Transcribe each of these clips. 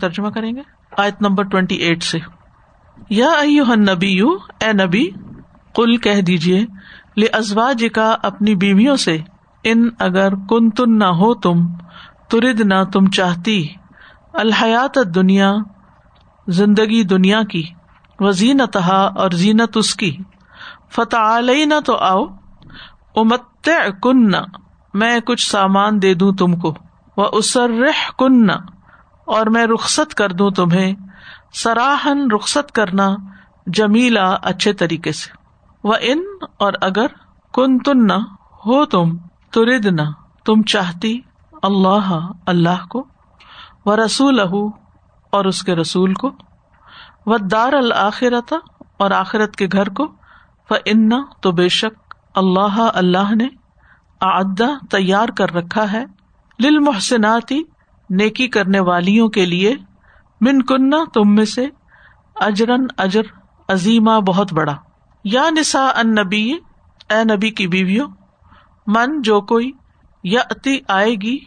ترجمہ کریں گے؟ آیت نمبر ٹوینٹی ایٹ سے۔ یا ایو نبی یو اے نبی کل کہہ دیجیے لے ازواج کا اپنی بیویوں سے، ان اگر کن تن نہ ہو تم، ترد نہ تم چاہتی، الحیات دنیا زندگی دنیا کی، و اور زینت اس کی فتح علیہ نہ تو آؤ امت کن میں کچھ سامان دے دوں تم کو وہ اسر کن اور میں رخصت کر دوں تمہیں سراہن رخصت کرنا جمیلا اچھے طریقے سے۔ وہ ان اور اگر کن تن ہو تم ترد نہ تم چاہتی اللہ اللہ کو وہ رسول اور اس کے رسول کو وہ دار الآخرت اور آخرت کے گھر کو وہ ان تو بے شک اللہ اللہ نے آدا تیار کر رکھا ہے۔ لل محسناتی نیکی کرنے والیوں کے لیے من کنہ تم میں سے اجرن اجر عظیمہ بہت بڑا۔ یا نسا ان نبی اے نبی کی بیویوں، من جو کوئی یا اتی آئے گی،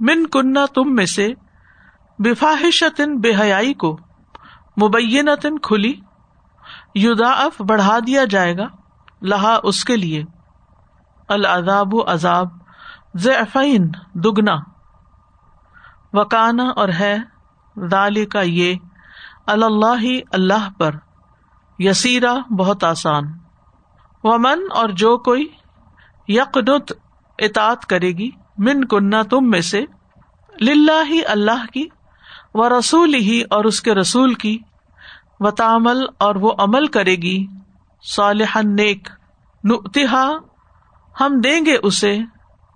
من کنہ تم میں سے بفاحشتن، بے حیائی کو مبینتن کھلی یداف بڑھا دیا جائے گا لہا اس کے لیے۔ العذاب و عذاب ضعفین، دگنا۔ وکانا اور ہے دال کا یہ اللہ اللہ پر یسیرا بہت آسان۔ و من اور جو کوئی یقنت اطاط کرے گی، من کنہ تم میں سے، للہ اللہ کی و رسول ہی اور اس کے رسول کی، و تامل اور وہ عمل کرے گی۔ صالح نیک نتہا ہم دیں گے اسے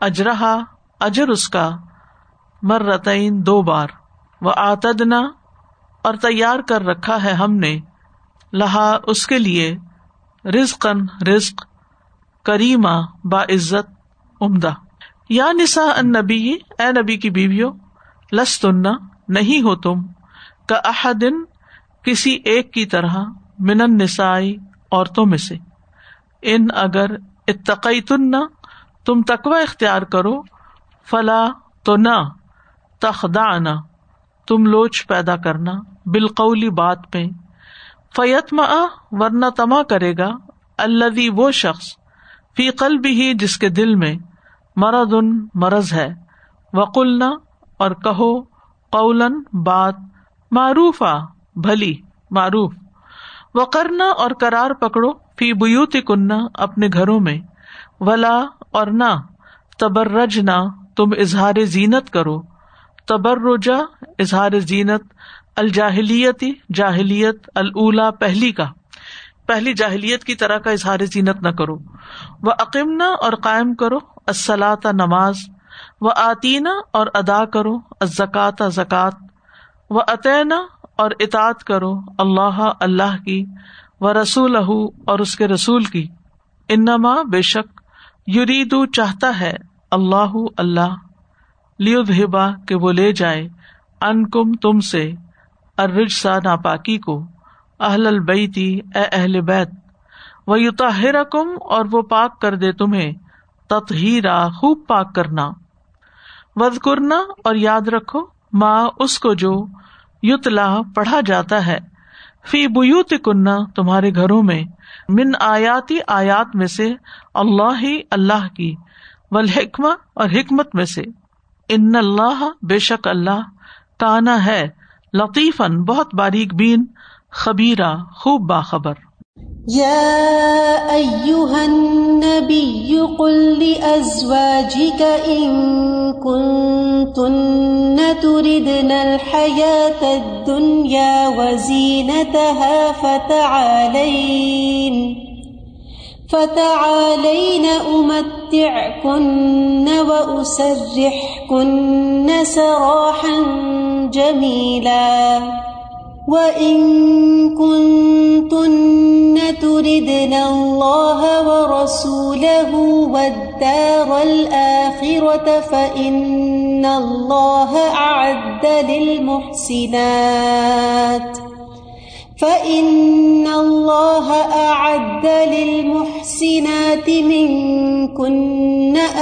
اجرہا، اجر اس کا۔ مرتعین دو بار۔ وہ آتدنا اور تیار کر رکھا ہے ہم نے۔ لہا اس کے لیے رزقن رزق کریما با عزت عمدہ۔ یا نسا ان نبی اے نبی کی بیویوں لس تننا نہیں ہو تم کا احدن کسی ایک کی طرح من نسائی عورتوں میں سے۔ ان اگر اتقی تم تقوی اختیار کرو، فلا تو نہ تخدا تم لوچ پیدا کرنا، بالقولی بات میں فیت ورنہ تما کرے گا اللہ وہ شخص، فی قلب ہی جس کے دل میں مرد ان مرض ہے۔ وقلنا، اور کہو قولن بات معروف آ بھلی، معروف۔ و کرنا اور کرار پکڑو، فی بوتی کننا اپنے گھروں میں۔ ولا، اور نہ تبرج نہ تم اظہار زینت کرو۔ تبرجا اظہار زینت، الجاہلیتی، جاہلیت اللہ پہلی کا۔ پہلی جاہلیت کی طرح کا اظہار زینت نہ کرو۔ وہ عقیمنا اور قائم کرو السلاط نماز۔ و آتینا اور ادا کرو ازکات زکات و عطینا اور اطاط کرو اللہ اللہ کی و رسول اور اس کے رسول کی۔ انما بے شک یریدو چاہتا ہے اللہ اللہ۔ لیبا کہ وہ لے جائے ان کم تم سے ارج سا ناپاکی کو اہل البیتی اے اہل بیت وہ یوتا کم اور وہ پاک کر دے تمہیں، تطہیرا، خوب پاک کرنا۔ ود کرنا اور یاد رکھو ماں اس کو جو یتلا، پڑھا جاتا ہے۔ فی بوت کننا تمہارے گھروں میں، من آیاتی، آیات میں سے اللہ ہی اللہ کی ول اور حکمت میں سے۔ ان اللہ بے شک اللہ کانا ہے لطیفن بہت باریک بین، خبیرہ، خوب باخبر۔ يا أيها النبي قل لأزواجك إن كنتن تردن الحياة الدنيا وزينتها فتعالين فتعالين أمتعكن وأسرحكن سراحا جميلا وَإِن كُنتُنَّ تُرِدْنَ اللَّهَ وَرَسُولَهُ وَالدَّارَ الْآخِرَةَ فَإِنَّ اللَّهَ أَعَدَّ لِلْمُحْسِنَاتِ فَإِنَّ اللَّهَ أَعَدَّ لِلْمُحْسِنَاتِ مِنكُنَّ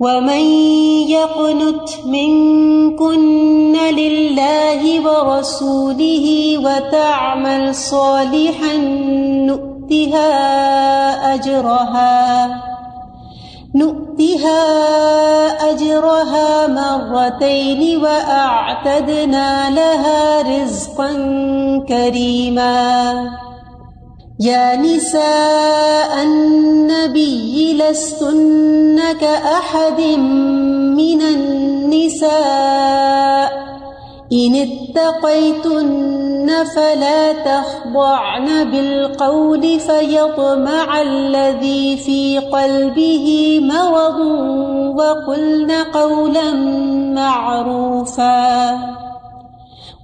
ومن يقنت منكن لله ورسوله وتعمل صالحا نؤتها أجرها نؤتها أجرها مرتين وأعتدنا لها رزقا كريما يا نساء النبي لستن كأحد من النساء. إن اتقيتن فلا تخضعن بالقول فيطمع الذي في قلبه مرض وقلن قولا معروفا.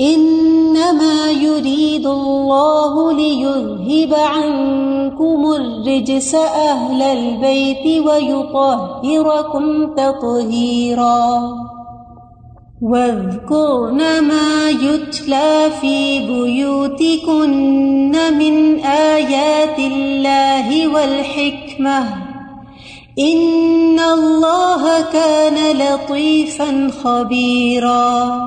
إنما يريد الله ليذهب عنكم الرجس أهل البيت ويطهركم تطهيرا. واذكرن ما يتلى في بيوتكن من آيات الله والحكمة. إن الله كان لطيفا خبيرا.